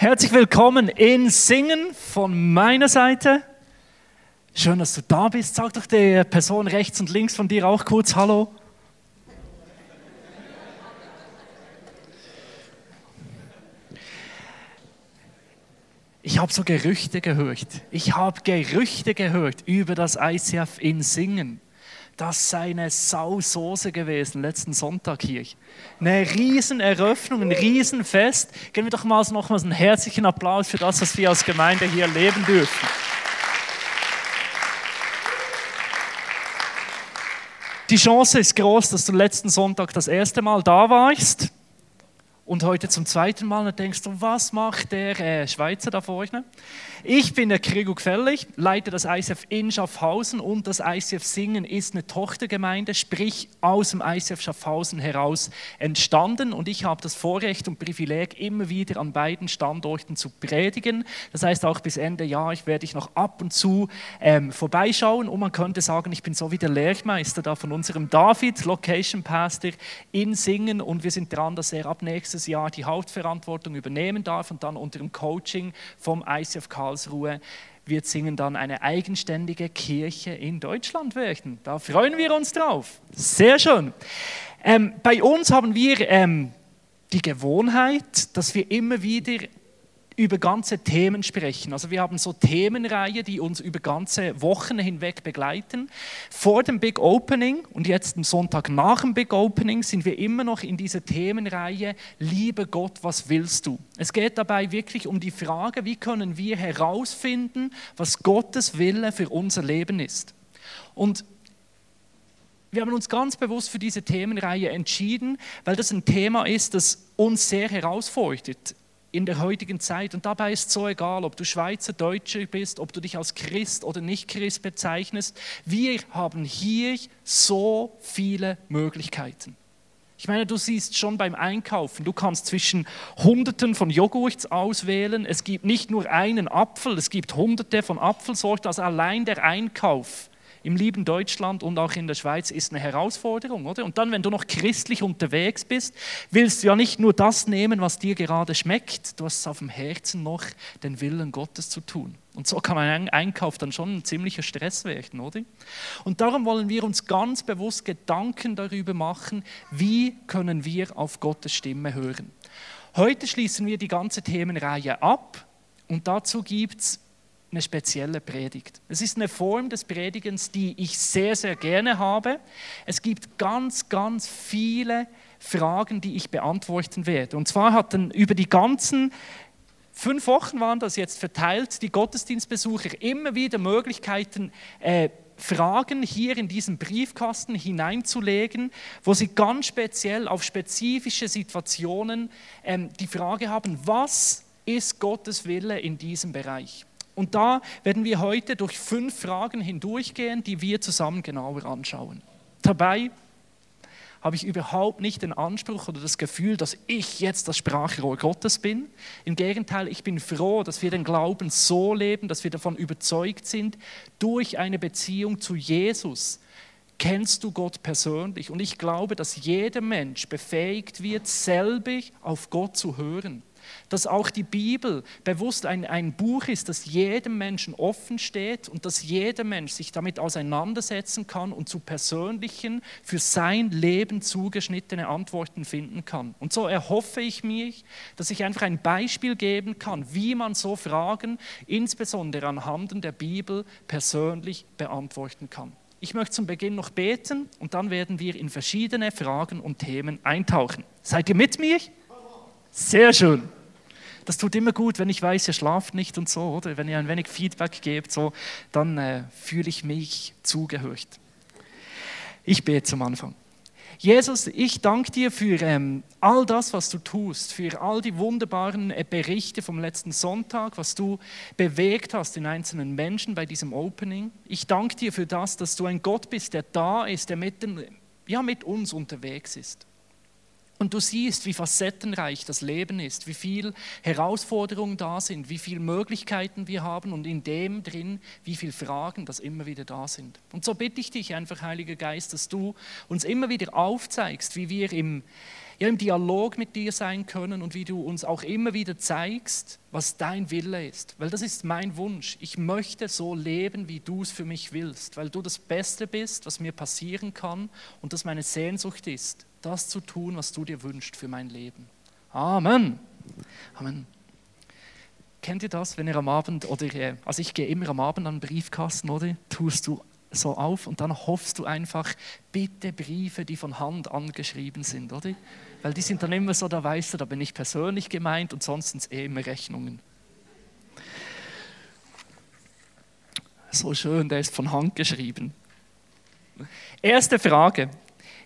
Herzlich willkommen in Singen von meiner Seite. Schön, dass du da bist. Sag doch der Person rechts und links von dir auch kurz Hallo. Ich habe so Gerüchte gehört. Ich habe Gerüchte gehört über das ICF in Singen. Das sei eine Sausoße gewesen, letzten Sonntag hier. Eine Rieseneröffnung, ein Riesenfest. Geben wir doch mal nochmals einen herzlichen Applaus für das, was wir als Gemeinde hier erleben dürfen. Die Chance ist groß, dass du letzten Sonntag das erste Mal da warst und heute zum zweiten Mal und denkst du, was macht der äh, Schweizer da vorne? Ich bin der Krigo Gefällig, leite das ICF in Schaffhausen und das ICF Singen ist eine Tochtergemeinde, sprich aus dem ICF Schaffhausen heraus entstanden und ich habe das Vorrecht und Privileg, immer wieder an beiden Standorten zu predigen. Das heißt, auch bis Ende Jahr werde ich noch ab und zu ähm, vorbeischauen und man könnte sagen, ich bin so wie der Lehrmeister da von unserem David, Location Pastor in Singen und wir sind dran, dass er ab nächstes nächstes Jahr die Hauptverantwortung übernehmen darf und dann unter dem Coaching vom ICF Karlsruhe wird Singen dann eine eigenständige Kirche in Deutschland werden. Da freuen wir uns drauf. Sehr schön. Ähm, bei uns haben wir ähm, die Gewohnheit, dass wir immer wieder über ganze Themen sprechen. Also wir haben so Themenreihe, die uns über ganze Wochen hinweg begleiten. Vor dem Big Opening und jetzt am Sonntag nach dem Big Opening sind wir immer noch in dieser Themenreihe Liebe Gott, was willst du? Es geht dabei wirklich um die Frage, wie können wir herausfinden, was Gottes Wille für unser Leben ist. Und wir haben uns ganz bewusst für diese Themenreihe entschieden, weil das ein Thema ist, das uns sehr herausfordert in der heutigen Zeit. Und dabei ist so egal, ob du Schweizer, Deutscher bist, ob du dich als Christ oder nicht Christ bezeichnest. Wir haben hier so viele Möglichkeiten. Ich meine, du siehst schon beim Einkaufen, du kannst zwischen Hunderten von Joghurts auswählen. Es gibt nicht nur einen Apfel, es gibt Hunderte von Apfelsorten. Also allein der Einkauf im lieben Deutschland und auch in der Schweiz ist eine Herausforderung, oder? Und dann, wenn du noch christlich unterwegs bist, willst du ja nicht nur das nehmen, was dir gerade schmeckt, du hast es auf dem Herzen noch, den Willen Gottes zu tun. Und so kann ein Einkauf dann schon ein ziemlicher Stress werden, oder? Und darum wollen wir uns ganz bewusst Gedanken darüber machen, wie können wir auf Gottes Stimme hören. Heute schließen wir die ganze Themenreihe ab und dazu gibt es eine spezielle Predigt. Es ist eine Form des Predigens, die ich sehr, sehr gerne habe. Es gibt ganz, ganz viele Fragen, die ich beantworten werde. Und zwar hatten über die ganzen fünf Wochen waren das jetzt verteilt, die Gottesdienstbesucher immer wieder Möglichkeiten, äh, Fragen hier in diesen Briefkasten hineinzulegen, wo sie ganz speziell auf spezifische Situationen ähm, die Frage haben, was ist Gottes Wille in diesem Bereich? Und da werden wir heute durch fünf Fragen hindurchgehen, die wir zusammen genauer anschauen. Dabei habe ich überhaupt nicht den Anspruch oder das Gefühl, dass ich jetzt das Sprachrohr Gottes bin. Im Gegenteil, ich bin froh, dass wir den Glauben so leben, dass wir davon überzeugt sind, durch eine Beziehung zu Jesus kennst du Gott persönlich. Und ich glaube, dass jeder Mensch befähigt wird, selbig auf Gott zu hören dass auch die Bibel bewusst ein, ein Buch ist, das jedem Menschen offen steht und dass jeder Mensch sich damit auseinandersetzen kann und zu persönlichen, für sein Leben zugeschnittene Antworten finden kann. Und so erhoffe ich mich, dass ich einfach ein Beispiel geben kann, wie man so Fragen, insbesondere anhand der Bibel, persönlich beantworten kann. Ich möchte zum Beginn noch beten und dann werden wir in verschiedene Fragen und Themen eintauchen. Seid ihr mit mir? Sehr schön. Das tut immer gut, wenn ich weiß, ihr schlaft nicht und so, oder? Wenn ihr ein wenig Feedback gebt, so, dann äh, fühle ich mich zugehört. Ich bete zum Anfang. Jesus, ich danke dir für ähm, all das, was du tust, für all die wunderbaren äh, Berichte vom letzten Sonntag, was du bewegt hast in einzelnen Menschen bei diesem Opening. Ich danke dir für das, dass du ein Gott bist, der da ist, der mit, den, ja, mit uns unterwegs ist. Und du siehst, wie facettenreich das Leben ist, wie viele Herausforderungen da sind, wie viele Möglichkeiten wir haben und in dem drin, wie viele Fragen das immer wieder da sind. Und so bitte ich dich einfach, Heiliger Geist, dass du uns immer wieder aufzeigst, wie wir im, ja, im Dialog mit dir sein können und wie du uns auch immer wieder zeigst, was dein Wille ist. Weil das ist mein Wunsch. Ich möchte so leben, wie du es für mich willst, weil du das Beste bist, was mir passieren kann und das meine Sehnsucht ist das zu tun, was du dir wünschst für mein Leben. Amen. Amen. Kennt ihr das, wenn ihr am Abend, oder also ich gehe immer am Abend an den Briefkasten, oder? Tust du so auf und dann hoffst du einfach, bitte Briefe, die von Hand angeschrieben sind, oder? Weil die sind dann immer so, da weißt du, da bin ich persönlich gemeint und sonst sind es eh immer Rechnungen. So schön, der ist von Hand geschrieben. Erste Frage.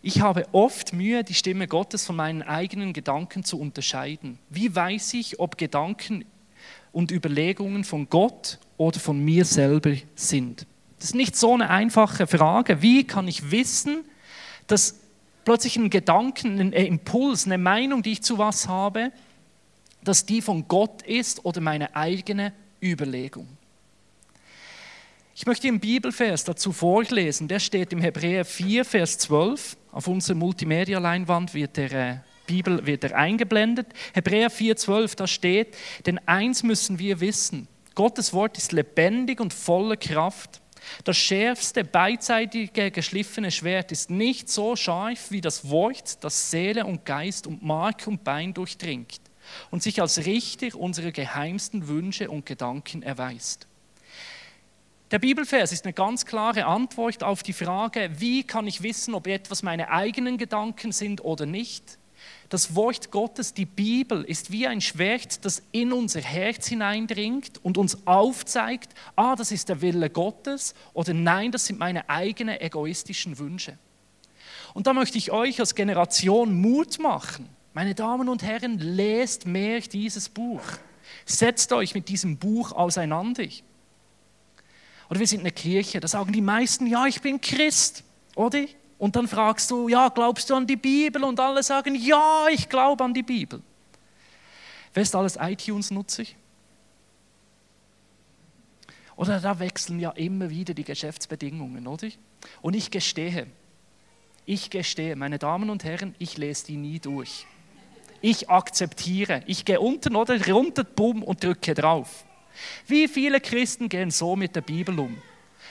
Ich habe oft Mühe, die Stimme Gottes von meinen eigenen Gedanken zu unterscheiden. Wie weiß ich, ob Gedanken und Überlegungen von Gott oder von mir selber sind? Das ist nicht so eine einfache Frage. Wie kann ich wissen, dass plötzlich ein Gedanken, ein Impuls, eine Meinung, die ich zu was habe, dass die von Gott ist oder meine eigene Überlegung? Ich möchte einen Bibelvers dazu vorlesen. Der steht im Hebräer 4, Vers 12. Auf unserer Multimedia-Leinwand wird der äh, Bibel wird er eingeblendet. Hebräer 4, 12, da steht, denn eins müssen wir wissen, Gottes Wort ist lebendig und voller Kraft. Das schärfste, beidseitige, geschliffene Schwert ist nicht so scharf wie das Wort, das Seele und Geist und Mark und Bein durchdringt und sich als Richter unserer geheimsten Wünsche und Gedanken erweist. Der Bibelvers ist eine ganz klare Antwort auf die Frage, wie kann ich wissen, ob etwas meine eigenen Gedanken sind oder nicht. Das Wort Gottes, die Bibel, ist wie ein Schwert, das in unser Herz hineindringt und uns aufzeigt, ah, das ist der Wille Gottes oder nein, das sind meine eigenen egoistischen Wünsche. Und da möchte ich euch als Generation Mut machen. Meine Damen und Herren, lest mehr dieses Buch. Setzt euch mit diesem Buch auseinander. Oder wir sind eine Kirche, da sagen die meisten, ja, ich bin Christ, oder? Und dann fragst du, ja, glaubst du an die Bibel? Und alle sagen, ja, ich glaube an die Bibel. Wer ist alles iTunes-Nutzer? Oder da wechseln ja immer wieder die Geschäftsbedingungen, oder? Und ich gestehe, ich gestehe, meine Damen und Herren, ich lese die nie durch. Ich akzeptiere. Ich gehe unten oder runter, bumm und drücke drauf. Wie viele Christen gehen so mit der Bibel um?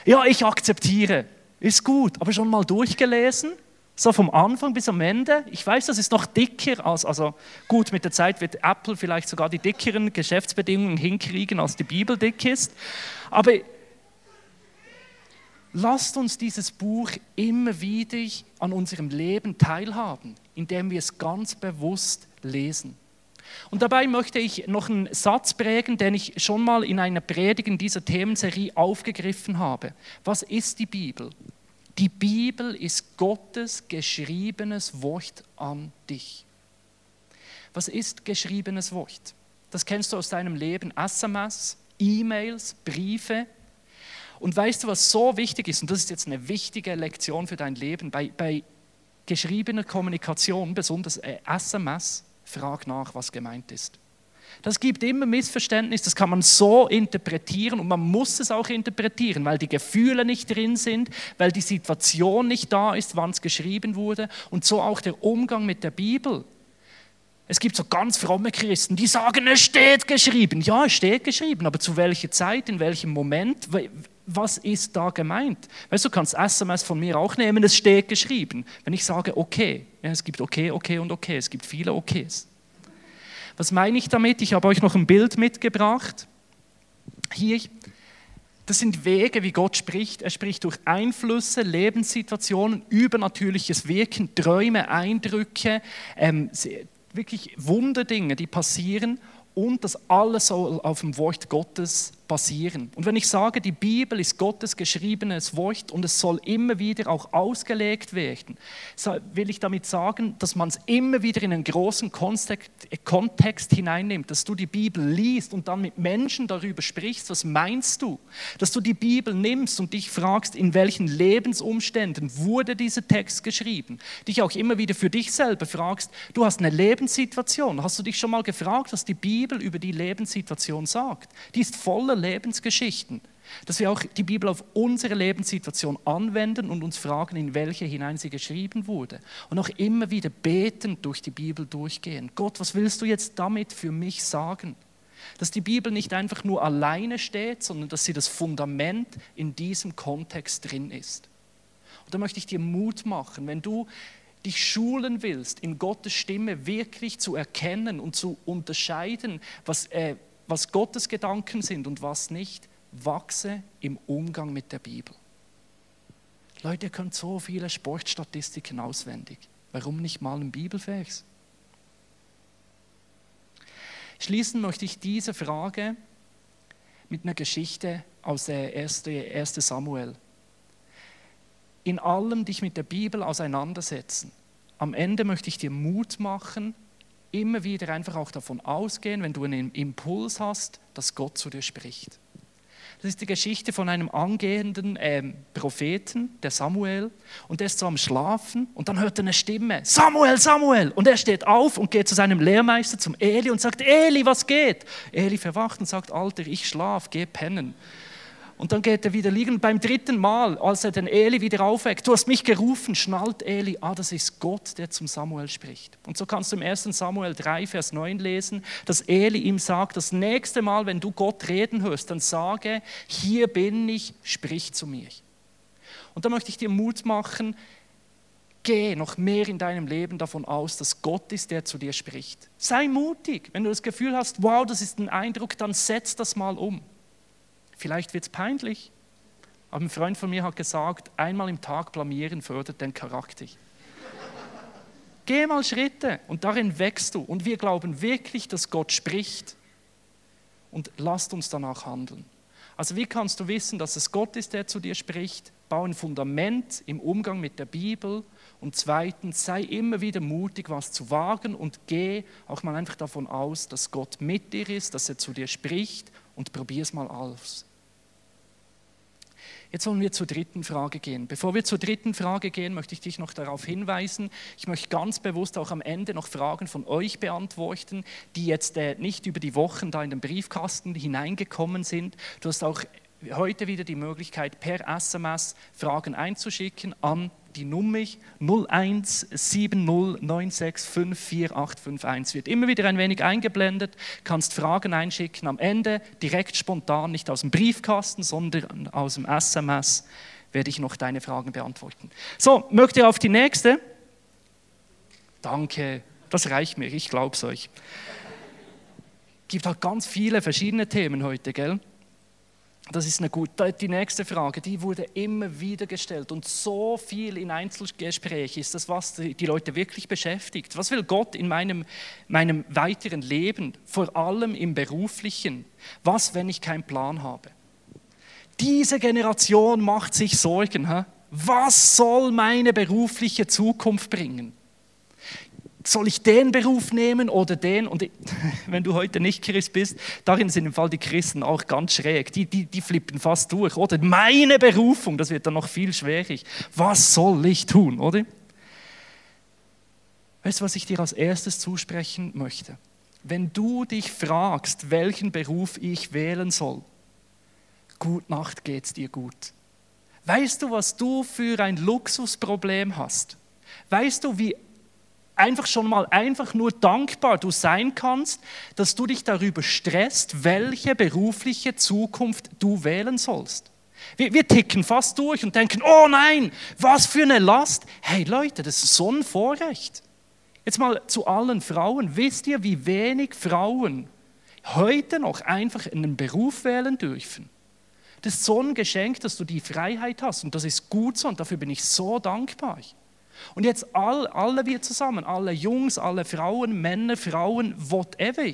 Ja, ich akzeptiere, ist gut, aber schon mal durchgelesen? So vom Anfang bis am Ende. Ich weiß, das ist noch dicker als, also gut, mit der Zeit wird Apple vielleicht sogar die dickeren Geschäftsbedingungen hinkriegen, als die Bibel dick ist. Aber lasst uns dieses Buch immer wieder an unserem Leben teilhaben, indem wir es ganz bewusst lesen. Und dabei möchte ich noch einen Satz prägen, den ich schon mal in einer Predigt in dieser Themenserie aufgegriffen habe. Was ist die Bibel? Die Bibel ist Gottes geschriebenes Wort an dich. Was ist geschriebenes Wort? Das kennst du aus deinem Leben, SMS, E-Mails, Briefe. Und weißt du, was so wichtig ist, und das ist jetzt eine wichtige Lektion für dein Leben, bei, bei geschriebener Kommunikation, besonders SMS, frag nach, was gemeint ist. Das gibt immer Missverständnis, das kann man so interpretieren und man muss es auch interpretieren, weil die Gefühle nicht drin sind, weil die Situation nicht da ist, wann es geschrieben wurde und so auch der Umgang mit der Bibel. Es gibt so ganz fromme Christen, die sagen, es steht geschrieben. Ja, es steht geschrieben, aber zu welcher Zeit, in welchem Moment, was ist da gemeint? Weißt du, du kannst SMS von mir auch nehmen, es steht geschrieben. Wenn ich sage, okay, ja, es gibt okay, okay und okay, es gibt viele Okays. Was meine ich damit? Ich habe euch noch ein Bild mitgebracht. Hier, das sind Wege, wie Gott spricht. Er spricht durch Einflüsse, Lebenssituationen, übernatürliches Wirken, Träume, Eindrücke, ähm, wirklich Wunderdinge, die passieren. Und das alles soll auf dem Wort Gottes passieren. Und wenn ich sage, die Bibel ist Gottes geschriebenes Wort und es soll immer wieder auch ausgelegt werden, will ich damit sagen, dass man es immer wieder in einen großen Kontext hineinnimmt, dass du die Bibel liest und dann mit Menschen darüber sprichst, was meinst du? Dass du die Bibel nimmst und dich fragst, in welchen Lebensumständen wurde dieser Text geschrieben? Dich auch immer wieder für dich selber fragst, du hast eine Lebenssituation, hast du dich schon mal gefragt, was die Bibel über die Lebenssituation sagt? Die ist voller voller Lebensgeschichten, dass wir auch die Bibel auf unsere Lebenssituation anwenden und uns fragen, in welche hinein sie geschrieben wurde. Und auch immer wieder betend durch die Bibel durchgehen. Gott, was willst du jetzt damit für mich sagen? Dass die Bibel nicht einfach nur alleine steht, sondern dass sie das Fundament in diesem Kontext drin ist. Und da möchte ich dir Mut machen, wenn du dich schulen willst, in Gottes Stimme wirklich zu erkennen und zu unterscheiden, was, äh, was Gottes Gedanken sind und was nicht, wachse im Umgang mit der Bibel. Leute, ihr könnt so viele Sportstatistiken auswendig. Warum nicht mal einen Bibelvers? Schließen möchte ich diese Frage mit einer Geschichte aus der 1. Samuel. In allem dich mit der Bibel auseinandersetzen. Am Ende möchte ich dir Mut machen, immer wieder einfach auch davon ausgehen, wenn du einen Impuls hast, dass Gott zu dir spricht. Das ist die Geschichte von einem angehenden ähm, Propheten, der Samuel, und der ist so am Schlafen und dann hört er eine Stimme, Samuel, Samuel, und er steht auf und geht zu seinem Lehrmeister, zum Eli und sagt, Eli, was geht? Eli verwacht und sagt, Alter, ich schlaf, geh pennen. Und dann geht er wieder liegen. Beim dritten Mal, als er den Eli wieder aufweckt, du hast mich gerufen, schnallt Eli, ah, das ist Gott, der zum Samuel spricht. Und so kannst du im 1. Samuel 3, Vers 9 lesen, dass Eli ihm sagt, das nächste Mal, wenn du Gott reden hörst, dann sage, hier bin ich, sprich zu mir. Und da möchte ich dir Mut machen, geh noch mehr in deinem Leben davon aus, dass Gott ist, der zu dir spricht. Sei mutig. Wenn du das Gefühl hast, wow, das ist ein Eindruck, dann setz das mal um. Vielleicht wird es peinlich. Aber ein Freund von mir hat gesagt, einmal im Tag blamieren fördert den Charakter. Geh mal Schritte und darin wächst du. Und wir glauben wirklich, dass Gott spricht. Und lasst uns danach handeln. Also wie kannst du wissen, dass es Gott ist, der zu dir spricht? Bau ein Fundament im Umgang mit der Bibel. Und zweitens, sei immer wieder mutig, was zu wagen und geh auch mal einfach davon aus, dass Gott mit dir ist, dass er zu dir spricht und probier es mal aus. Jetzt wollen wir zur dritten Frage gehen. Bevor wir zur dritten Frage gehen, möchte ich dich noch darauf hinweisen, ich möchte ganz bewusst auch am Ende noch Fragen von euch beantworten, die jetzt äh, nicht über die Wochen da in den Briefkasten hineingekommen sind. Du hast auch heute wieder die Möglichkeit, per SMS Fragen einzuschicken an die Nummer 017096548851 wird immer wieder ein wenig eingeblendet, kannst Fragen einschicken am Ende, direkt spontan, nicht aus dem Briefkasten, sondern aus dem SMS werde ich noch deine Fragen beantworten. So, mögt ihr auf die nächste? Danke, das reicht mir, ich glaube es euch. Es gibt halt ganz viele verschiedene Themen heute, gell? Das ist eine gute. Die nächste Frage, die wurde immer wieder gestellt und so viel in Einzelgesprächen ist das, was die Leute wirklich beschäftigt. Was will Gott in meinem, meinem weiteren Leben, vor allem im beruflichen? Was, wenn ich keinen Plan habe? Diese Generation macht sich Sorgen. Hä? Was soll meine berufliche Zukunft bringen? Soll ich den Beruf nehmen oder den? Und wenn du heute nicht Christ bist, darin sind im Fall die Christen auch ganz schräg. Die, die, die flippen fast durch, oder? Meine Berufung, das wird dann noch viel schwierig. Was soll ich tun, oder? Weißt du, was ich dir als erstes zusprechen möchte? Wenn du dich fragst, welchen Beruf ich wählen soll, gut Nacht geht's dir gut. Weißt du, was du für ein Luxusproblem hast? Weißt du, wie einfach schon mal einfach nur dankbar du sein kannst, dass du dich darüber stresst, welche berufliche Zukunft du wählen sollst. Wir, wir, ticken fast durch und denken, oh nein, was für eine Last. Hey Leute, das ist so ein Vorrecht. Jetzt mal zu allen Frauen. Wisst ihr, wie wenig Frauen heute noch einfach einen Beruf wählen dürfen? Das ist so ein Geschenk, dass du die Freiheit hast und das ist gut so und dafür bin ich so dankbar. Und jetzt all, alle wir zusammen, alle Jungs, alle Frauen, Männer, Frauen, whatever.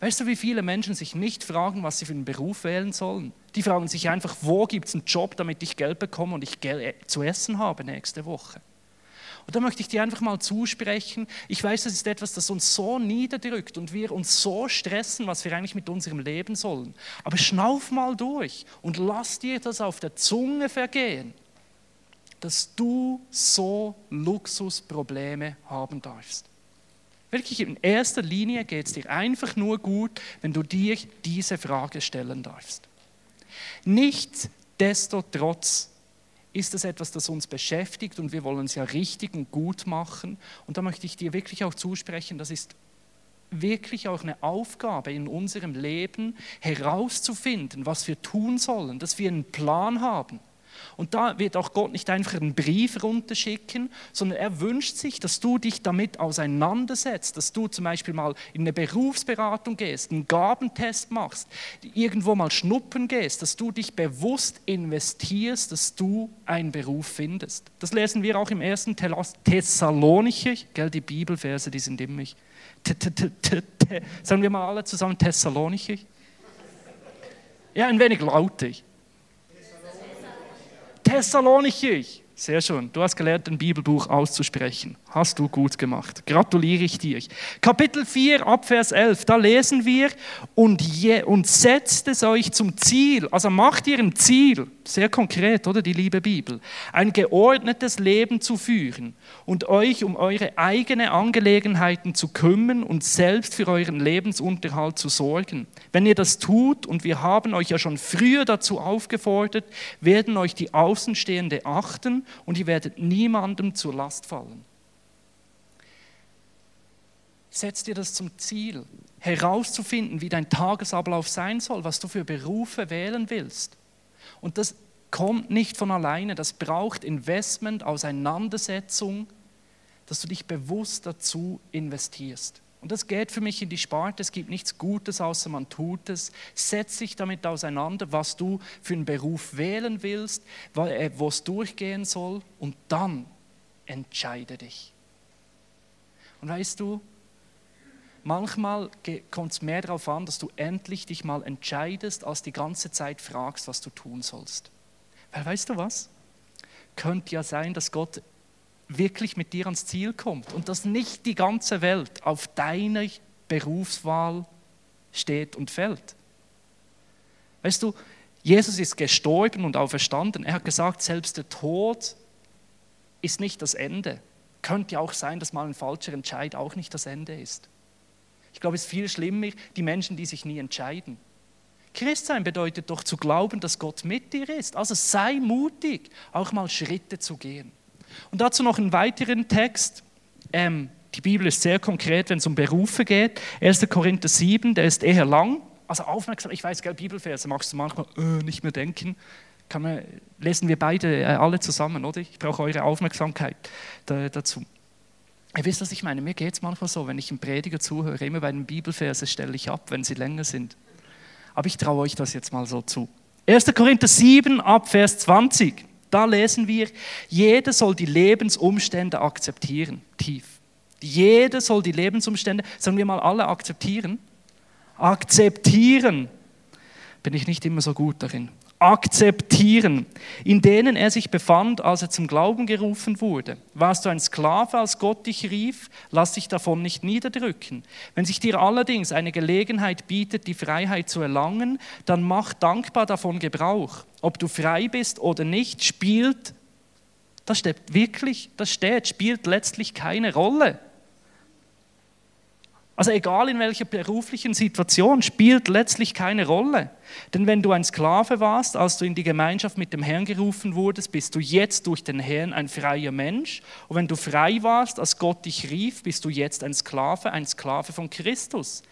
Weißt du, wie viele Menschen sich nicht fragen, was sie für einen Beruf wählen sollen? Die fragen sich einfach, wo gibt es einen Job, damit ich Geld bekomme und ich äh, zu essen habe nächste Woche. Und da möchte ich dir einfach mal zusprechen. Ich weiß, das ist etwas, das uns so niederdrückt und wir uns so stressen, was wir eigentlich mit unserem Leben sollen. Aber schnauf mal durch und lass dir das auf der Zunge vergehen, dass du so Luxusprobleme haben darfst. Wirklich in erster Linie geht es dir einfach nur gut, wenn du dir diese Frage stellen darfst. Nichtsdestotrotz ist es etwas, das uns beschäftigt und wir wollen es ja richtig und gut machen. Und da möchte ich dir wirklich auch zusprechen, das ist wirklich auch eine Aufgabe in unserem Leben herauszufinden, was wir tun sollen, dass wir einen Plan haben und da wird auch Gott nicht einfach einen Brief runterschicken, sondern er wünscht sich, dass du dich damit auseinandersetzt, dass du zum Beispiel mal in eine Berufsberatung gehst, einen Gabentest machst, irgendwo mal schnuppern gehst, dass du dich bewusst investierst, dass du einen Beruf findest. Das lesen wir auch im ersten Thessalonicher, gell, die Bibelverse, die sind immer, sagen wir mal alle zusammen Thessalonicher. Ja, ein wenig lauter. Thessalonicher. Sehr schön. Du hast gelernt, ein Bibelbuch auszusprechen. Hast du gut gemacht. Gratuliere ich dir. Kapitel 4, Abvers 11, da lesen wir, und, je, und setzt es euch zum Ziel, also macht ihr ein Ziel, sehr konkret, oder die liebe Bibel, ein geordnetes Leben zu führen und euch um eure eigenen Angelegenheiten zu kümmern und selbst für euren Lebensunterhalt zu sorgen. Wenn ihr das tut, und wir haben euch ja schon früher dazu aufgefordert, werden euch die Außenstehende achten und ihr werdet niemandem zur Last fallen. Setz dir das zum Ziel, herauszufinden, wie dein Tagesablauf sein soll, was du für Berufe wählen willst. Und das kommt nicht von alleine, das braucht Investment, Auseinandersetzung, dass du dich bewusst dazu investierst. Und das geht für mich in die Sparte, es gibt nichts Gutes, außer man tut es. Setz dich damit auseinander, was du für einen Beruf wählen willst, äh, wo es durchgehen soll und dann entscheide dich. Und weißt du, manchmal kommt es mehr darauf an, dass du endlich dich mal entscheidest, als die ganze Zeit fragst, was du tun sollst. Weil weißt du was? Könnte ja sein, dass Gott wirklich mit dir ans Ziel kommt und dass nicht die ganze Welt auf deiner Berufswahl steht und fällt. Weißt du, Jesus ist gestorben und auferstanden. Er hat gesagt, selbst der Tod ist nicht das Ende. Könnte ja auch sein, dass mal ein falscher Entscheid auch nicht das Ende ist. Ich glaube, es ist viel schlimmer, die Menschen, die sich nie entscheiden. Christsein bedeutet doch zu glauben, dass Gott mit dir ist. Also sei mutig, auch mal Schritte zu gehen. Und dazu noch einen weiteren Text. Ähm, die Bibel ist sehr konkret, wenn es um Berufe geht. 1. Korinther 7, der ist eher lang. Also aufmerksam, ich weiß, gell, Bibelverse magst du manchmal äh, nicht mehr denken. Man, lesen wir beide äh, alle zusammen, oder? Ich brauche eure Aufmerksamkeit da, dazu. Ihr wisst, was ich meine. Mir geht es manchmal so, wenn ich einem Prediger zuhöre, immer bei den Bibelverse stelle ich ab, wenn sie länger sind. Aber ich traue euch das jetzt mal so zu. 1. Korinther 7 ab Vers 20. Da lesen wir, jeder soll die Lebensumstände akzeptieren, tief. Jeder soll die Lebensumstände, sagen wir mal alle akzeptieren. Akzeptieren. Bin ich nicht immer so gut darin akzeptieren, in denen er sich befand, als er zum Glauben gerufen wurde. Warst du ein Sklave, als Gott dich rief? Lass dich davon nicht niederdrücken. Wenn sich dir allerdings eine Gelegenheit bietet, die Freiheit zu erlangen, dann mach dankbar davon Gebrauch. Ob du frei bist oder nicht, spielt, das steht wirklich, das steht, spielt letztlich keine Rolle. Also egal in welcher beruflichen Situation, spielt letztlich keine Rolle. Denn wenn du ein Sklave warst, als du in die Gemeinschaft mit dem Herrn gerufen wurdest, bist du jetzt durch den Herrn ein freier Mensch. Und wenn du frei warst, als Gott dich rief, bist du jetzt ein Sklave, ein Sklave von Christus.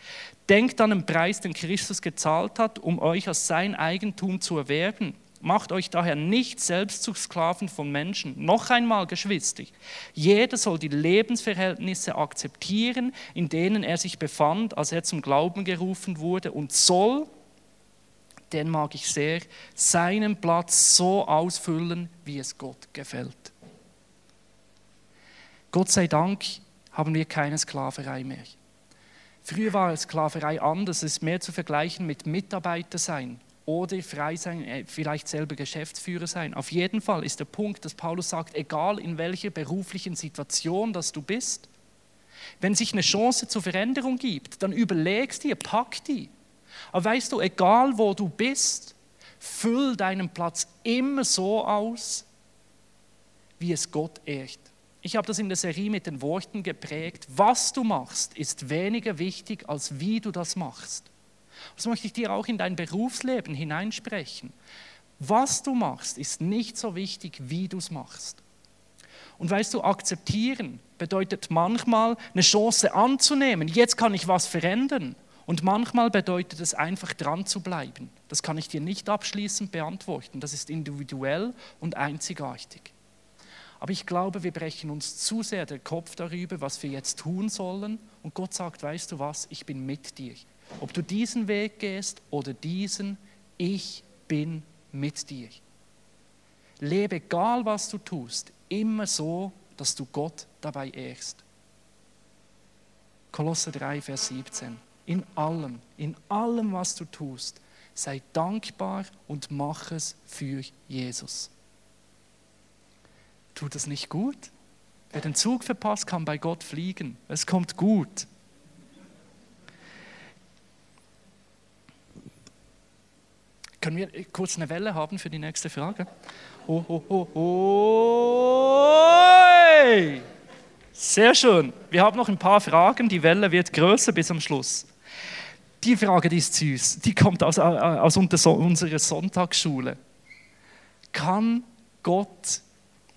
Denkt an den Preis, den Christus gezahlt hat, um euch als sein Eigentum zu erwerben. Macht euch daher nicht selbst zu Sklaven von Menschen. Noch einmal, Geschwister, jeder soll die Lebensverhältnisse akzeptieren, in denen er sich befand, als er zum Glauben gerufen wurde, und soll, den mag ich sehr, seinen Platz so ausfüllen, wie es Gott gefällt. Gott sei Dank haben wir keine Sklaverei mehr. Früher war Sklaverei anders, es ist mehr zu vergleichen mit Mitarbeiter sein oder frei sein, äh, vielleicht selber Geschäftsführer sein. Auf jeden Fall ist der Punkt, dass Paulus sagt, egal in welcher beruflichen Situation dass du bist, wenn sich eine Chance zur Veränderung gibt, dann überlegst dir, pack die. Aber weißt du, egal wo du bist, füll deinen Platz immer so aus, wie es Gott ehrt. Ich habe das in der Serie mit den Worten geprägt. Was du machst, ist weniger wichtig, als wie du das machst. Das möchte ich dir auch in dein Berufsleben hineinsprechen. Was du machst, ist nicht so wichtig, wie du es machst. Und weißt du, akzeptieren bedeutet manchmal eine Chance anzunehmen. Jetzt kann ich was verändern. Und manchmal bedeutet es einfach dran zu bleiben. Das kann ich dir nicht abschließend beantworten. Das ist individuell und einzigartig. Aber ich glaube, wir brechen uns zu sehr den Kopf darüber, was wir jetzt tun sollen. Und Gott sagt, weißt du was, ich bin mit dir. Ob du diesen Weg gehst oder diesen, ich bin mit dir. Lebe, egal was du tust, immer so, dass du Gott dabei ehrst. Kolosse 3, Vers 17. In allem, in allem, was du tust, sei dankbar und mach es für Jesus. Tut es nicht gut? Wer den Zug verpasst, kann bei Gott fliegen. Es kommt gut. Können wir kurz eine Welle haben für die nächste Frage? Oh, oh, oh, oh. Sehr schön. Wir haben noch ein paar Fragen. Die Welle wird größer bis am Schluss. Die Frage, die ist süß. Die kommt aus, aus unserer Sonntagsschule. Kann Gott,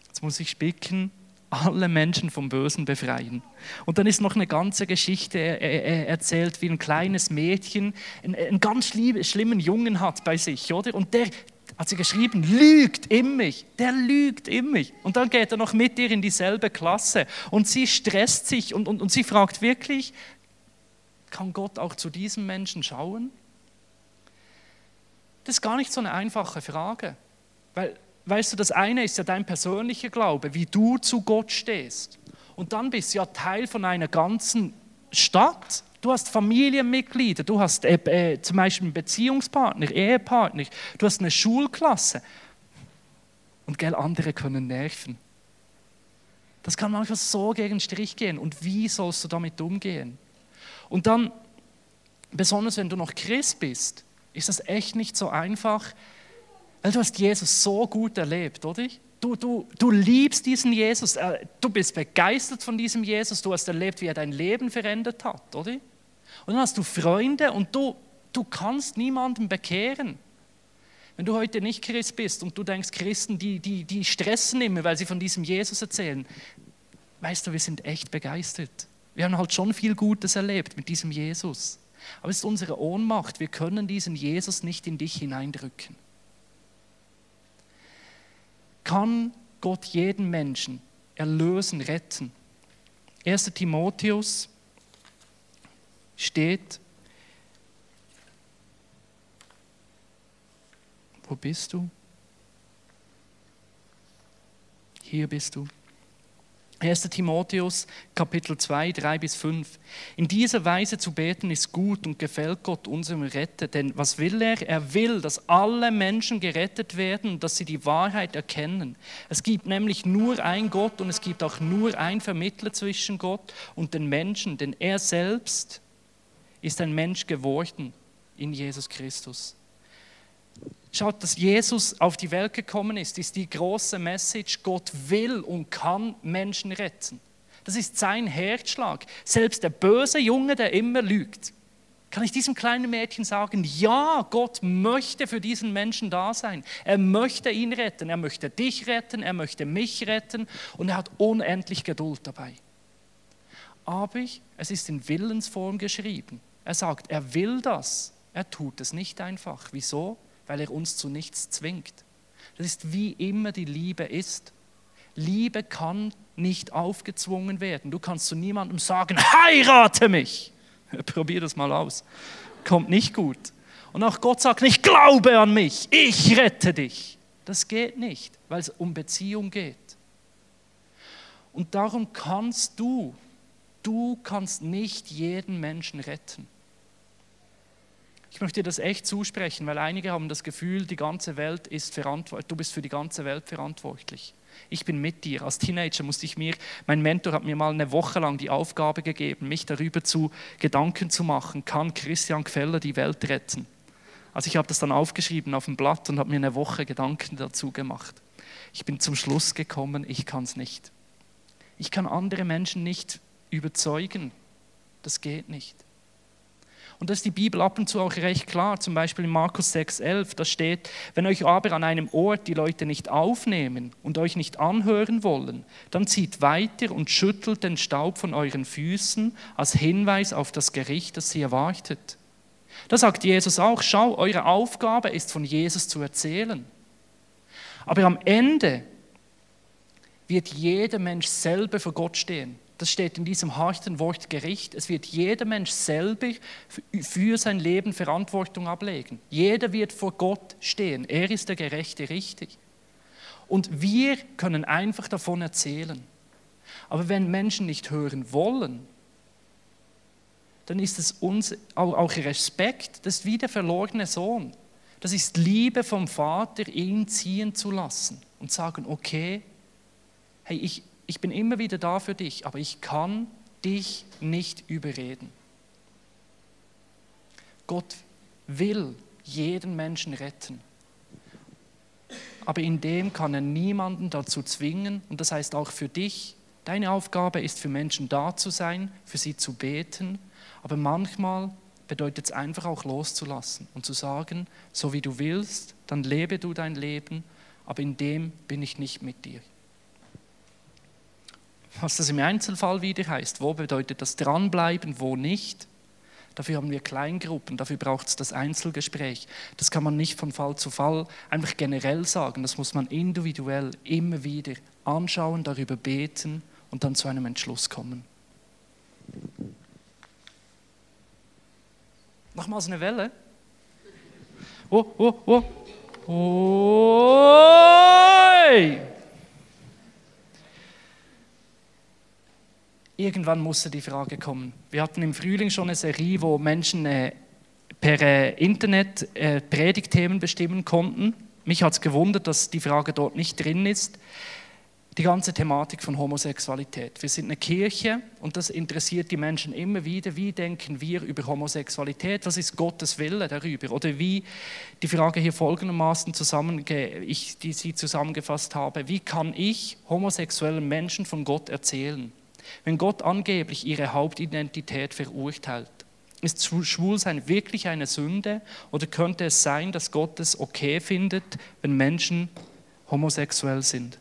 jetzt muss ich spicken, alle Menschen vom Bösen befreien. Und dann ist noch eine ganze Geschichte erzählt, wie ein kleines Mädchen einen, ganz schlimmen Jungen hat bei sich, oder? Und der hat sie geschrieben, lügt in mich, der lügt in mich. Und dann geht er noch mit ihr in dieselbe Klasse und sie stresst sich und, und, und sie fragt wirklich, kann Gott auch zu diesem Menschen schauen? Das ist gar nicht so eine einfache Frage, weil weißt du, das eine ist ja dein persönlicher Glaube, wie du zu Gott stehst. Und dann bist du ja Teil von einer ganzen Stadt. Du hast Familienmitglieder, du hast äh, äh, zum Beispiel einen Beziehungspartner, Ehepartner, du hast eine Schulklasse. Und gell, andere können nerven. Das kann manchmal so gegen den Strich gehen. Und wie sollst du damit umgehen? Und dann, besonders wenn du noch Christ bist, ist das echt nicht so einfach, weil du hast Jesus so gut erlebt, oder? Du, du, du liebst diesen Jesus, äh, du bist begeistert von diesem Jesus, du hast erlebt, wie er dein Leben verändert hat, oder? Und dann hast du Freunde und du, du kannst niemanden bekehren. Wenn du heute nicht Christ bist und du denkst, Christen, die, die, die stressen immer, weil sie von diesem Jesus erzählen, weißt du, wir sind echt begeistert. Wir haben halt schon viel Gutes erlebt mit diesem Jesus. Aber es ist unsere Ohnmacht, wir können diesen Jesus nicht in dich hineindrücken kann Gott jeden Menschen erlösen, retten. 1. Timotheus steht, wo bist du? Hier bist du. 1. Timotheus Kapitel 2, 3 bis 5. In dieser Weise zu beten ist gut und gefällt Gott unserem Retter. Denn was will er? Er will, dass alle Menschen gerettet werden und dass sie die Wahrheit erkennen. Es gibt nämlich nur ein Gott und es gibt auch nur ein Vermittler zwischen Gott und den Menschen, denn er selbst ist ein Mensch geworden in Jesus Christus. Schaut, dass Jesus auf die Welt gekommen ist, ist die große Message, Gott will und kann Menschen retten. Das ist sein Herzschlag. Selbst der böse Junge, der immer lügt, kann ich diesem kleinen Mädchen sagen, ja, Gott möchte für diesen Menschen da sein. Er möchte ihn retten, er möchte dich retten, er möchte mich retten und er hat unendlich Geduld dabei. Aber es ist in Willensform geschrieben. Er sagt, er will das, er tut es nicht einfach. Wieso? Weil er uns zu nichts zwingt. Das ist wie immer die Liebe ist. Liebe kann nicht aufgezwungen werden. Du kannst zu niemandem sagen, heirate mich. Probier das mal aus. Kommt nicht gut. Und auch Gott sagt nicht, glaube an mich, ich rette dich. Das geht nicht, weil es um Beziehung geht. Und darum kannst du Du kannst nicht jeden Menschen retten. Ich möchte dir das echt zusprechen, weil einige haben das Gefühl, die ganze Welt ist verantwortlich, du bist für die ganze Welt verantwortlich. Ich bin mit dir. Als Teenager musste ich mir, mein Mentor hat mir mal eine Woche lang die Aufgabe gegeben, mich darüber zu Gedanken zu machen, kann Christian Gfeller die Welt retten? Also ich habe das dann aufgeschrieben auf dem Blatt und habe mir eine Woche Gedanken dazu gemacht. Ich bin zum Schluss gekommen, ich kann es nicht. Ich kann andere Menschen nicht überzeugen. Das geht nicht. Und das ist die Bibel ab und zu auch recht klar. Zum Beispiel in Markus 6,11, da steht: Wenn euch aber an einem Ort die Leute nicht aufnehmen und euch nicht anhören wollen, dann zieht weiter und schüttelt den Staub von euren Füßen als Hinweis auf das Gericht, das sie erwartet. Da sagt Jesus auch: Schau, eure Aufgabe ist von Jesus zu erzählen. Aber am Ende wird jeder Mensch selber vor Gott stehen das steht in diesem harten Wort Gericht, es wird jeder Mensch selber für sein Leben Verantwortung ablegen. Jeder wird vor Gott stehen. Er ist der gerechte Richter. Und wir können einfach davon erzählen. Aber wenn Menschen nicht hören wollen, dann ist es uns auch Respekt, das ist wie der verlorene Sohn. Das ist Liebe vom Vater, ihn ziehen zu lassen und sagen, okay, hey, ich, ich bin immer wieder da für dich, aber ich kann dich nicht überreden. Gott will jeden Menschen retten. Aber in dem kann er niemanden dazu zwingen. Und das heißt auch für dich, deine Aufgabe ist für Menschen da zu sein, für sie zu beten. Aber manchmal bedeutet es einfach auch loszulassen und zu sagen, so wie du willst, dann lebe du dein Leben, aber in dem bin ich nicht mit dir was das im Einzelfall wieder heißt. Wo bedeutet das dranbleiben, wo nicht? Dafür haben wir Kleingruppen, dafür braucht es das Einzelgespräch. Das kann man nicht von Fall zu Fall einfach generell sagen, das muss man individuell immer wieder anschauen, darüber beten und dann zu einem Entschluss kommen. Nochmals eine Welle. Oh, oh, oh. Oh! Irgendwann musste die Frage kommen. Wir hatten im Frühling schon eine Serie, wo Menschen äh, per äh, Internet äh, Predigtthemen bestimmen konnten. Mich hat es gewundert, dass die Frage dort nicht drin ist. Die ganze Thematik von Homosexualität. Wir sind eine Kirche und das interessiert die Menschen immer wieder. Wie denken wir über Homosexualität? Was ist Gottes Wille darüber? Oder wie die Frage hier folgendermaßen zusammen, ich die sie zusammengefasst habe: Wie kann ich homosexuellen Menschen von Gott erzählen? Wenn Gott angeblich ihre Hauptidentität verurteilt, ist Schwulsein wirklich eine Sünde oder könnte es sein, dass Gott es okay findet, wenn Menschen homosexuell sind?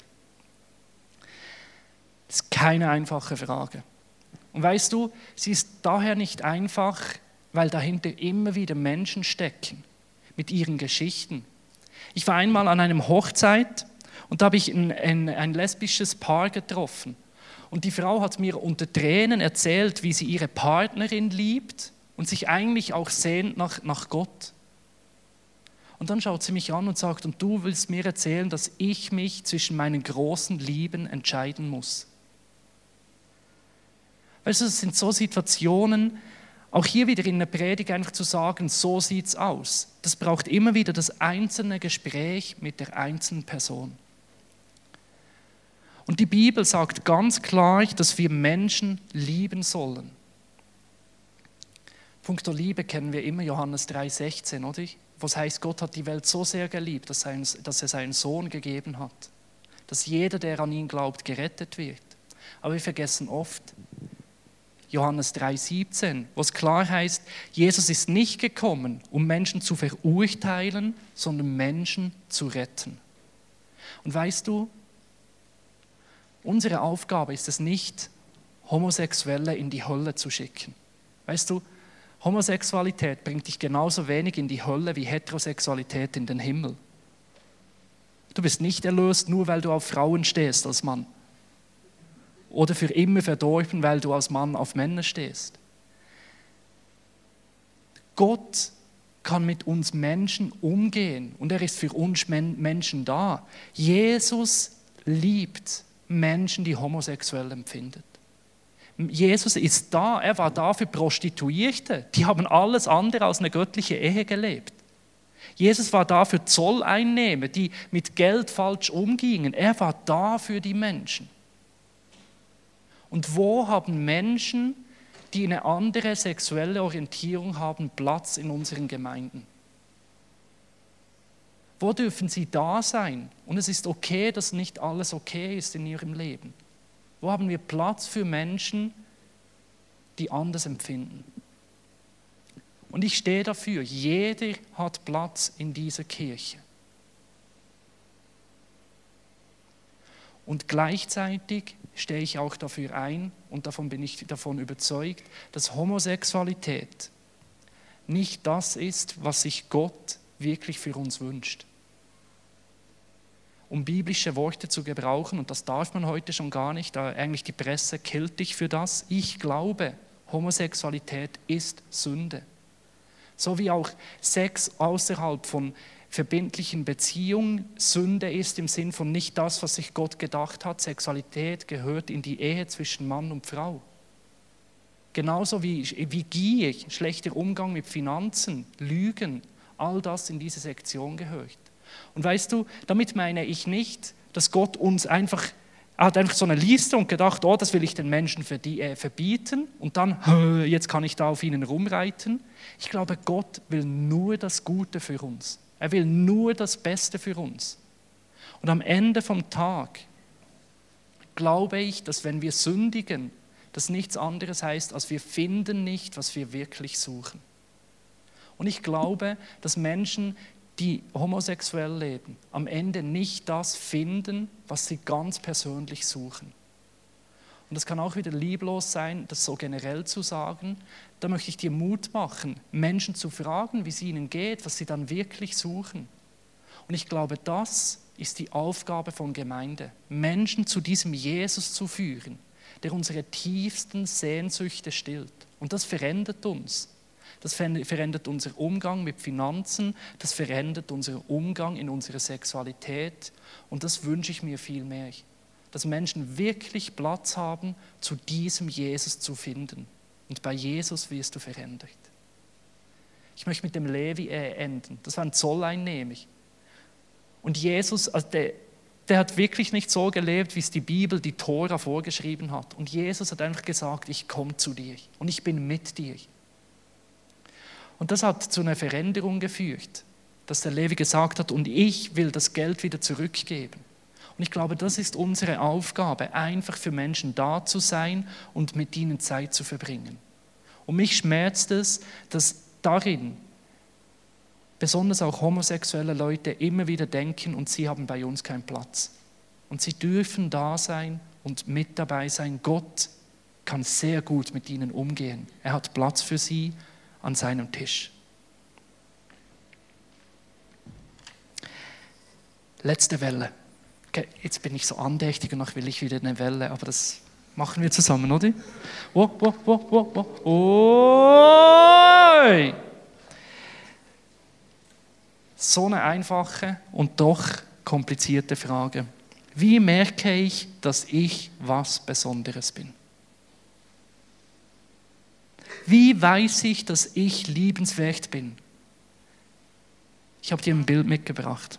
Das ist keine einfache Frage. Und weißt du, sie ist daher nicht einfach, weil dahinter immer wieder Menschen stecken mit ihren Geschichten. Ich war einmal an einem Hochzeit und da habe ich ein, ein, ein lesbisches Paar getroffen. Und die Frau hat mir unter Tränen erzählt, wie sie ihre Partnerin liebt und sich eigentlich auch sehnt nach, nach Gott. Und dann schaut sie mich an und sagt, und du willst mir erzählen, dass ich mich zwischen meinen großen Lieben entscheiden muss. Weißt du, es sind so Situationen, auch hier wieder in der Predigt einfach zu sagen, so sieht es aus. Das braucht immer wieder das einzelne Gespräch mit der einzelnen Person. Und die Bibel sagt ganz klar, dass wir Menschen lieben sollen. Punkto Liebe kennen wir immer Johannes 3,16, oder? Was heißt, Gott hat die Welt so sehr geliebt, dass er seinen Sohn gegeben hat. Dass jeder, der an ihn glaubt, gerettet wird. Aber wir vergessen oft Johannes 3,17, was klar heißt, Jesus ist nicht gekommen, um Menschen zu verurteilen, sondern Menschen zu retten. Und weißt du, Unsere Aufgabe ist es nicht, Homosexuelle in die Hölle zu schicken. Weißt du, Homosexualität bringt dich genauso wenig in die Hölle wie Heterosexualität in den Himmel. Du bist nicht erlöst, nur weil du auf Frauen stehst als Mann. Oder für immer verdorben, weil du als Mann auf Männer stehst. Gott kann mit uns Menschen umgehen und er ist für uns Menschen da. Jesus liebt Menschen, die homosexuell empfindet. Jesus ist da, er war da für Prostituierte. Die haben alles andere als eine göttliche Ehe gelebt. Jesus war da für Zolleinnehmer, die mit Geld falsch umgingen. Er war da für die Menschen. Und wo haben Menschen, die eine andere sexuelle Orientierung haben, Platz in unseren Gemeinden? Wo dürfen sie da sein? Und es ist okay, dass nicht alles okay ist in ihrem Leben. Wo haben wir Platz für Menschen, die anders empfinden? Und ich stehe dafür, jeder hat Platz in dieser Kirche. Und gleichzeitig stehe ich auch dafür ein, und davon bin ich davon überzeugt, dass Homosexualität nicht das ist, was sich Gott wirklich für uns wünscht. Um biblische Worte zu gebrauchen, und das darf man heute schon gar nicht, da eigentlich die Presse killt dich für das. Ich glaube, Homosexualität ist Sünde. So wie auch Sex außerhalb von verbindlichen Beziehungen Sünde ist im Sinn von nicht das, was sich Gott gedacht hat. Sexualität gehört in die Ehe zwischen Mann und Frau. Genauso wie, wie Gier, schlechter Umgang mit Finanzen, Lügen, all das in diese Sektion gehört. Und weißt du, damit meine ich nicht, dass Gott uns einfach er hat einfach so eine Liste und gedacht, oh, das will ich den Menschen äh, verbieten und dann, jetzt kann ich da auf ihnen rumreiten. Ich glaube, Gott will nur das Gute für uns. Er will nur das Beste für uns. Und am Ende vom Tag glaube ich, dass wenn wir sündigen, das nichts anderes heißt, als wir finden nicht, was wir wirklich suchen. Und ich glaube, dass Menschen, die homosexuell leben, am Ende nicht das finden, was sie ganz persönlich suchen. Und das kann auch wieder lieblos sein, das so generell zu sagen. Da möchte ich dir Mut machen, Menschen zu fragen, wie es ihnen geht, was sie dann wirklich suchen. Und ich glaube, das ist die Aufgabe von Gemeinde, Menschen zu diesem Jesus zu führen, der unsere tiefsten Sehnsüchte stillt. Und das verändert uns. Das verändert unseren Umgang mit Finanzen, das verändert unseren Umgang in unserer Sexualität und das wünsche ich mir viel mehr. Dass Menschen wirklich Platz haben, zu diesem Jesus zu finden. Und bei Jesus wirst du verändert. Ich möchte mit dem Levi äh, enden. Das war ein Zolleinnehmer. Und Jesus, also der, der hat wirklich nicht so gelebt, wie es die Bibel, die Tora vorgeschrieben hat. Und Jesus hat einfach gesagt, ich komme zu dir und ich bin mit dir. Und das hat zu einer Veränderung geführt, dass der Levi gesagt hat, und ich will das Geld wieder zurückgeben. Und ich glaube, das ist unsere Aufgabe, einfach für Menschen da zu sein und mit ihnen Zeit zu verbringen. Und mich schmerzt es, dass darin besonders auch homosexuelle Leute immer wieder denken, und sie haben bei uns keinen Platz. Und sie dürfen da sein und mit dabei sein. Gott kann sehr gut mit ihnen umgehen. Er hat Platz für sie an seinem Tisch. Letzte Welle. Okay, jetzt bin ich so andächtig und noch will ich wieder eine Welle, aber das machen wir zusammen, oder? Oh, oh, oh, oh, oh. Oi! So eine einfache und doch komplizierte Frage. Wie merke ich, dass ich was Besonderes bin? Wie weiß ich, dass ich liebenswert bin? Ich habe dir ein Bild mitgebracht.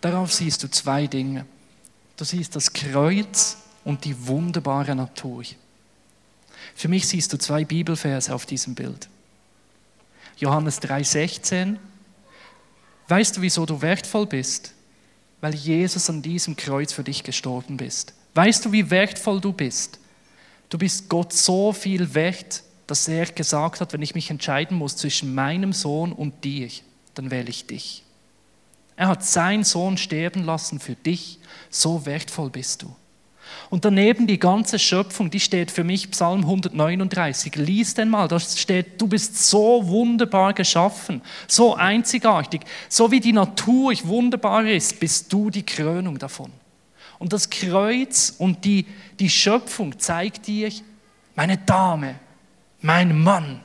Darauf siehst du zwei Dinge. Du siehst das Kreuz und die wunderbare Natur. Für mich siehst du zwei Bibelverse auf diesem Bild. Johannes 3:16. Weißt du, wieso du wertvoll bist? Weil Jesus an diesem Kreuz für dich gestorben bist. Weißt du, wie wertvoll du bist? Du bist Gott so viel wert, dass er gesagt hat, wenn ich mich entscheiden muss zwischen meinem Sohn und dir, dann wähle ich dich. Er hat seinen Sohn sterben lassen für dich, so wertvoll bist du. Und daneben die ganze Schöpfung, die steht für mich Psalm 139. Lies den mal, da steht, du bist so wunderbar geschaffen, so einzigartig, so wie die Natur wunderbar ist, bist du die Krönung davon. Und das Kreuz und die, die Schöpfung zeigt dir, meine Dame, mein Mann,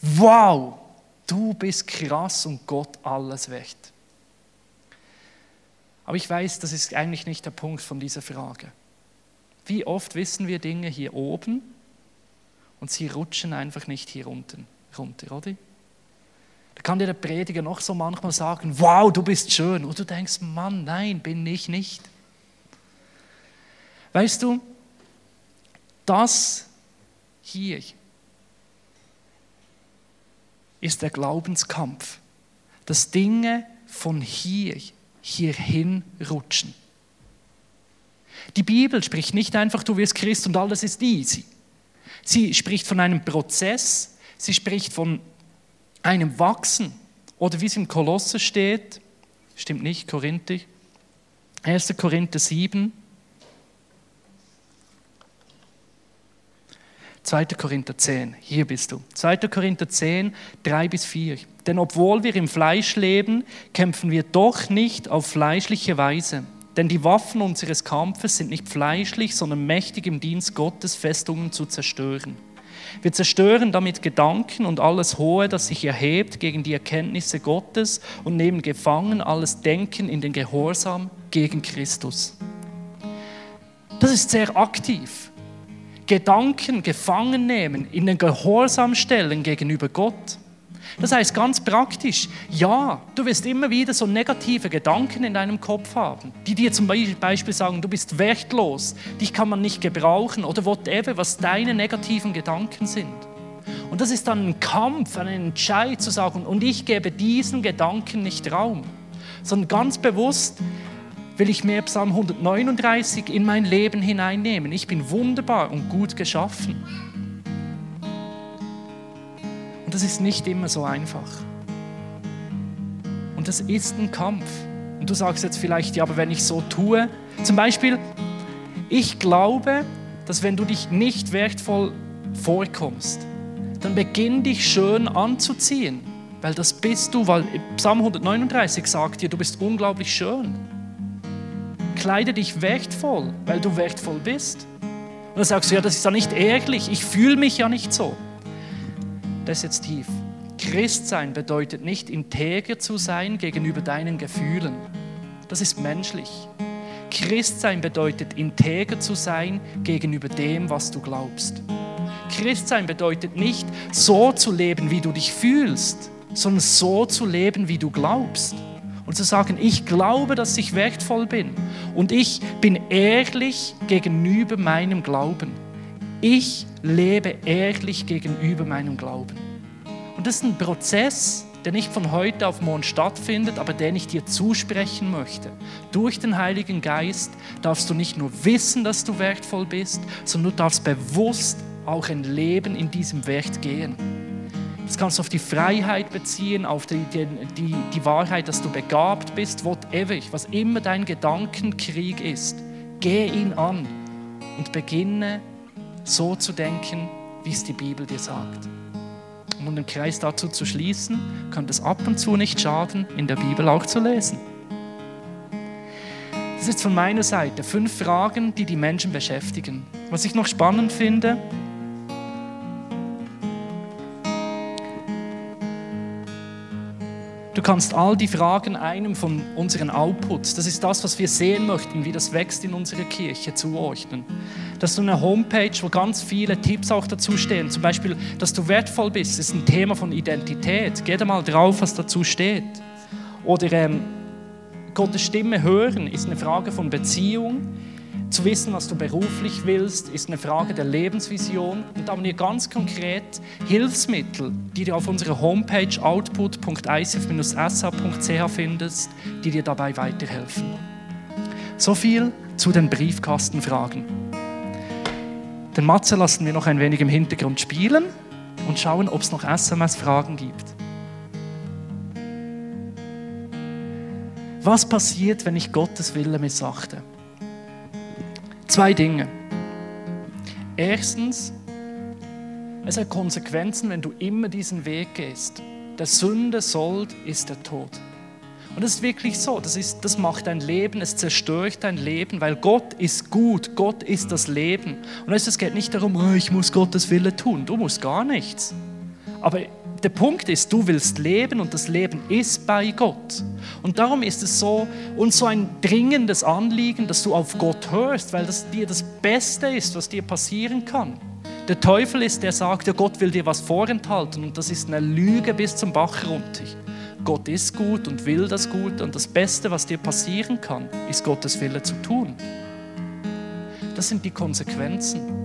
wow, du bist krass und Gott alles wert. Aber ich weiß, das ist eigentlich nicht der Punkt von dieser Frage. wie oft wissen wir Dinge hier oben und sie rutschen einfach nicht hier unten runter, oder? Da kann dir der Prediger noch so manchmal sagen, wow, du bist schön. Und du denkst, Mann, nein, bin ich nicht. Weißt du, das hier ist der Glaubenskampf, dass Dinge von hier hierhin rutschen. Die Bibel spricht nicht einfach, du wirst Christ und alles ist easy. Sie spricht von einem Prozess, sie spricht von einem Wachsen. Oder wie es im Kolosse steht, stimmt nicht, Korinther, 1. Korinther 7, 2. Korinther 10, hier bist du. 2. Korinther 10, 3 bis 4. Denn obwohl wir im Fleisch leben, kämpfen wir doch nicht auf fleischliche Weise. Denn die Waffen unseres Kampfes sind nicht fleischlich, sondern mächtig im Dienst Gottes, Festungen zu zerstören. Wir zerstören damit Gedanken und alles Hohe, das sich erhebt gegen die Erkenntnisse Gottes und nehmen gefangen alles Denken in den Gehorsam gegen Christus. Das ist sehr aktiv. Gedanken gefangen nehmen, in den Gehorsam stellen gegenüber Gott. Das heißt ganz praktisch, ja, du wirst immer wieder so negative Gedanken in deinem Kopf haben, die dir zum Beispiel sagen, du bist wertlos, dich kann man nicht gebrauchen oder whatever, was deine negativen Gedanken sind. Und das ist dann ein Kampf, ein Entscheid zu sagen, und ich gebe diesen Gedanken nicht Raum, sondern ganz bewusst, will ich mehr Psalm 139 in mein Leben hineinnehmen. Ich bin wunderbar und gut geschaffen. Und das ist nicht immer so einfach. Und das ist ein Kampf. Und du sagst jetzt vielleicht, ja, aber wenn ich so tue, zum Beispiel, ich glaube, dass wenn du dich nicht wertvoll vorkommst, dann beginn dich schön anzuziehen, weil das bist du, weil Psalm 139 sagt dir, du bist unglaublich schön kleide dich wertvoll, weil du wertvoll bist. Und dann sagst du, ja, das ist ja nicht ehrlich, ich fühle mich ja nicht so. Das ist jetzt tief. Christsein bedeutet nicht integer zu sein gegenüber deinen Gefühlen. Das ist menschlich. Christsein bedeutet integer zu sein gegenüber dem, was du glaubst. Christsein bedeutet nicht so zu leben, wie du dich fühlst, sondern so zu leben, wie du glaubst und zu sagen, ich glaube, dass ich wertvoll bin und ich bin ehrlich gegenüber meinem Glauben. Ich lebe ehrlich gegenüber meinem Glauben. Und das ist ein Prozess, der nicht von heute auf morgen stattfindet, aber den ich dir zusprechen möchte. Durch den Heiligen Geist darfst du nicht nur wissen, dass du wertvoll bist, sondern du darfst bewusst auch ein Leben in diesem Wert gehen. Das kannst du auf die Freiheit beziehen, auf die, die, die, die Wahrheit, dass du begabt bist, whatever, was immer dein Gedankenkrieg ist. Geh ihn an und beginne so zu denken, wie es die Bibel dir sagt. Um den Kreis dazu zu schließen, könnte es ab und zu nicht schaden, in der Bibel auch zu lesen. Das ist von meiner Seite fünf Fragen, die die Menschen beschäftigen. Was ich noch spannend finde, Du kannst all die Fragen einem von unseren Outputs, das ist das, was wir sehen möchten, wie das wächst in unserer Kirche, zuordnen. Dass du eine Homepage, wo ganz viele Tipps auch dazu stehen, zum Beispiel, dass du wertvoll bist, ist ein Thema von Identität. Geh da mal drauf, was dazu steht. Oder ähm, Gottes Stimme hören ist eine Frage von Beziehung. Zu wissen, was du beruflich willst, ist eine Frage der Lebensvision. Und da haben wir ganz konkret Hilfsmittel, die du auf unserer Homepage output.icf-sa.ch findest, die dir dabei weiterhelfen. So viel zu den Briefkastenfragen. Den Matze lassen wir noch ein wenig im Hintergrund spielen und schauen, ob es noch SMS-Fragen gibt. Was passiert, wenn ich Gottes Wille missachte? Zwei Dinge. Erstens, es hat Konsequenzen, wenn du immer diesen Weg gehst. Der Sünde Sold ist der Tod. Und das ist wirklich so. Das, ist, das macht dein Leben, es zerstört dein Leben, weil Gott ist gut. Gott ist das Leben. Und es geht nicht darum, oh, ich muss Gottes Wille tun. Du musst gar nichts. Aber der Punkt ist, du willst leben und das Leben ist bei Gott. Und darum ist es so uns so ein dringendes Anliegen, dass du auf Gott hörst, weil das dir das Beste ist, was dir passieren kann. Der Teufel ist, der sagt, ja, Gott will dir was vorenthalten und das ist eine Lüge bis zum Bach runter. Gott ist gut und will das Gute und das Beste, was dir passieren kann, ist Gottes Wille zu tun. Das sind die Konsequenzen.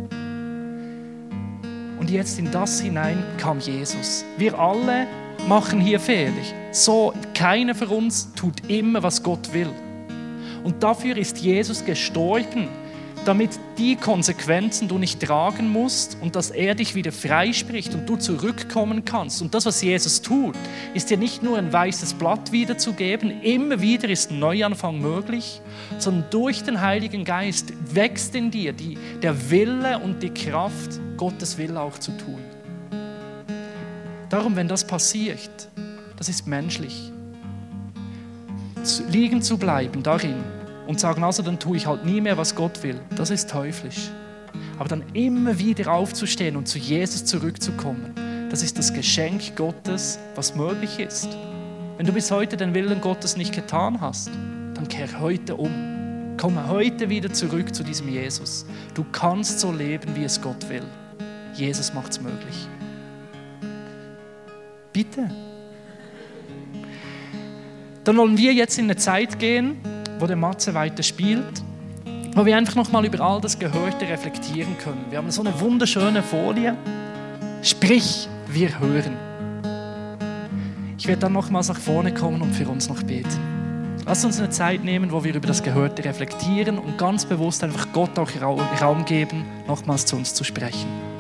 Und jetzt in das hinein kam Jesus. Wir alle machen hier Fehler. So, keiner von uns tut immer, was Gott will. Und dafür ist Jesus gestorben, damit die Konsequenzen du nicht tragen musst und dass er dich wieder freispricht und du zurückkommen kannst. Und das, was Jesus tut, ist dir nicht nur ein weißes Blatt wiederzugeben, immer wieder ist ein Neuanfang möglich, sondern durch den Heiligen Geist wächst in dir die, der Wille und die Kraft, Gottes Wille auch zu tun. Darum, wenn das passiert, das ist menschlich. Liegen zu bleiben darin, und sagen, also dann tue ich halt nie mehr, was Gott will. Das ist teuflisch. Aber dann immer wieder aufzustehen und zu Jesus zurückzukommen, das ist das Geschenk Gottes, was möglich ist. Wenn du bis heute den Willen Gottes nicht getan hast, dann kehr heute um. Komme heute wieder zurück zu diesem Jesus. Du kannst so leben, wie es Gott will. Jesus macht es möglich. Bitte. Dann wollen wir jetzt in eine Zeit gehen, wo der Matze weiter spielt, wo wir einfach nochmal über all das Gehörte reflektieren können. Wir haben so eine wunderschöne Folie. Sprich, wir hören. Ich werde dann nochmals nach vorne kommen und für uns noch beten. Lass uns eine Zeit nehmen, wo wir über das Gehörte reflektieren und ganz bewusst einfach Gott auch Raum geben, nochmals zu uns zu sprechen.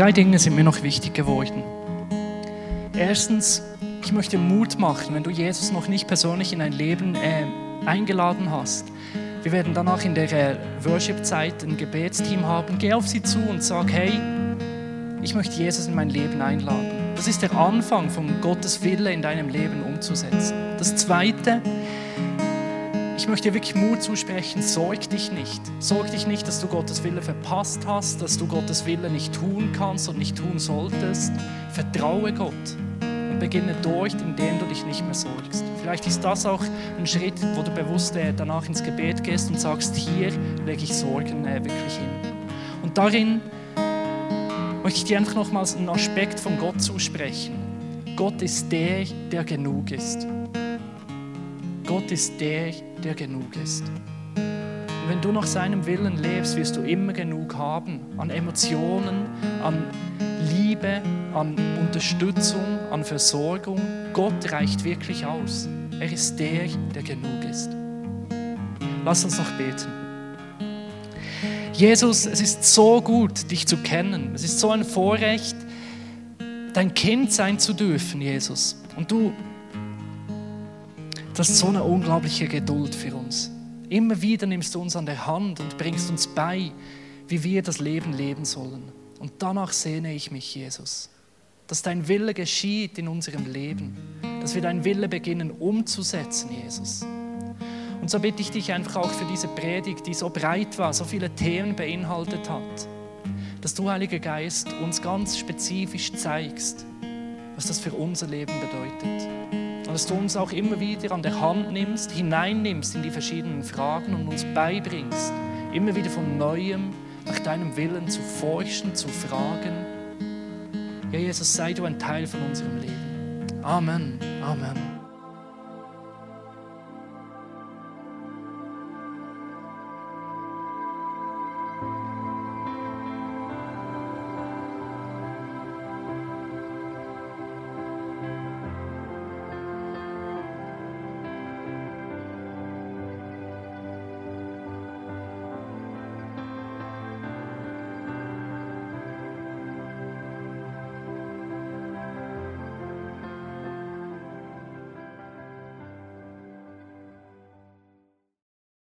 Drei Dinge sind mir noch wichtig geworden. Erstens, ich möchte Mut machen, wenn du Jesus noch nicht persönlich in dein Leben äh, eingeladen hast. Wir werden danach in der äh, Worship-Zeit ein Gebetsteam haben. Geh auf sie zu und sag, hey, ich möchte Jesus in mein Leben einladen. Das ist der Anfang von Gottes Wille in deinem Leben umzusetzen. Das Zweite, ich möchte dir wirklich Mut zusprechen, sorg dich nicht. Sorg dich nicht, dass du Gottes Wille verpasst hast, dass du Gottes Wille nicht tun kannst und nicht tun solltest. Vertraue Gott und beginne durch, indem du dich nicht mehr sorgst. Vielleicht ist das auch ein Schritt, wo du bewusst äh, danach ins Gebet gehst und sagst, hier lege ich Sorgen äh, wirklich hin. Und darin möchte ich dir einfach nochmals einen Aspekt von Gott zusprechen. Gott ist der, der genug ist. Gott ist der, der genug ist. Und wenn du nach seinem Willen lebst, wirst du immer genug haben an Emotionen, an Liebe, an Unterstützung, an Versorgung. Gott reicht wirklich aus. Er ist der, der genug ist. Lass uns noch beten. Jesus, es ist so gut, dich zu kennen. Es ist so ein Vorrecht, dein Kind sein zu dürfen, Jesus. Und du Du hast so eine unglaubliche Geduld für uns. Immer wieder nimmst du uns an der Hand und bringst uns bei, wie wir das Leben leben sollen. Und danach sehne ich mich, Jesus, dass dein Wille geschieht in unserem Leben, dass wir dein Wille beginnen umzusetzen, Jesus. Und so bitte ich dich einfach auch für diese Predigt, die so breit war, so viele Themen beinhaltet hat, dass du, Heiliger Geist, uns ganz spezifisch zeigst, was das für unser Leben bedeutet. Und dass du uns auch immer wieder an der Hand nimmst, hineinnimmst in die verschiedenen Fragen und uns beibringst, immer wieder von neuem nach deinem Willen zu forschen, zu fragen. Ja, Jesus, sei du ein Teil von unserem Leben. Amen. Amen.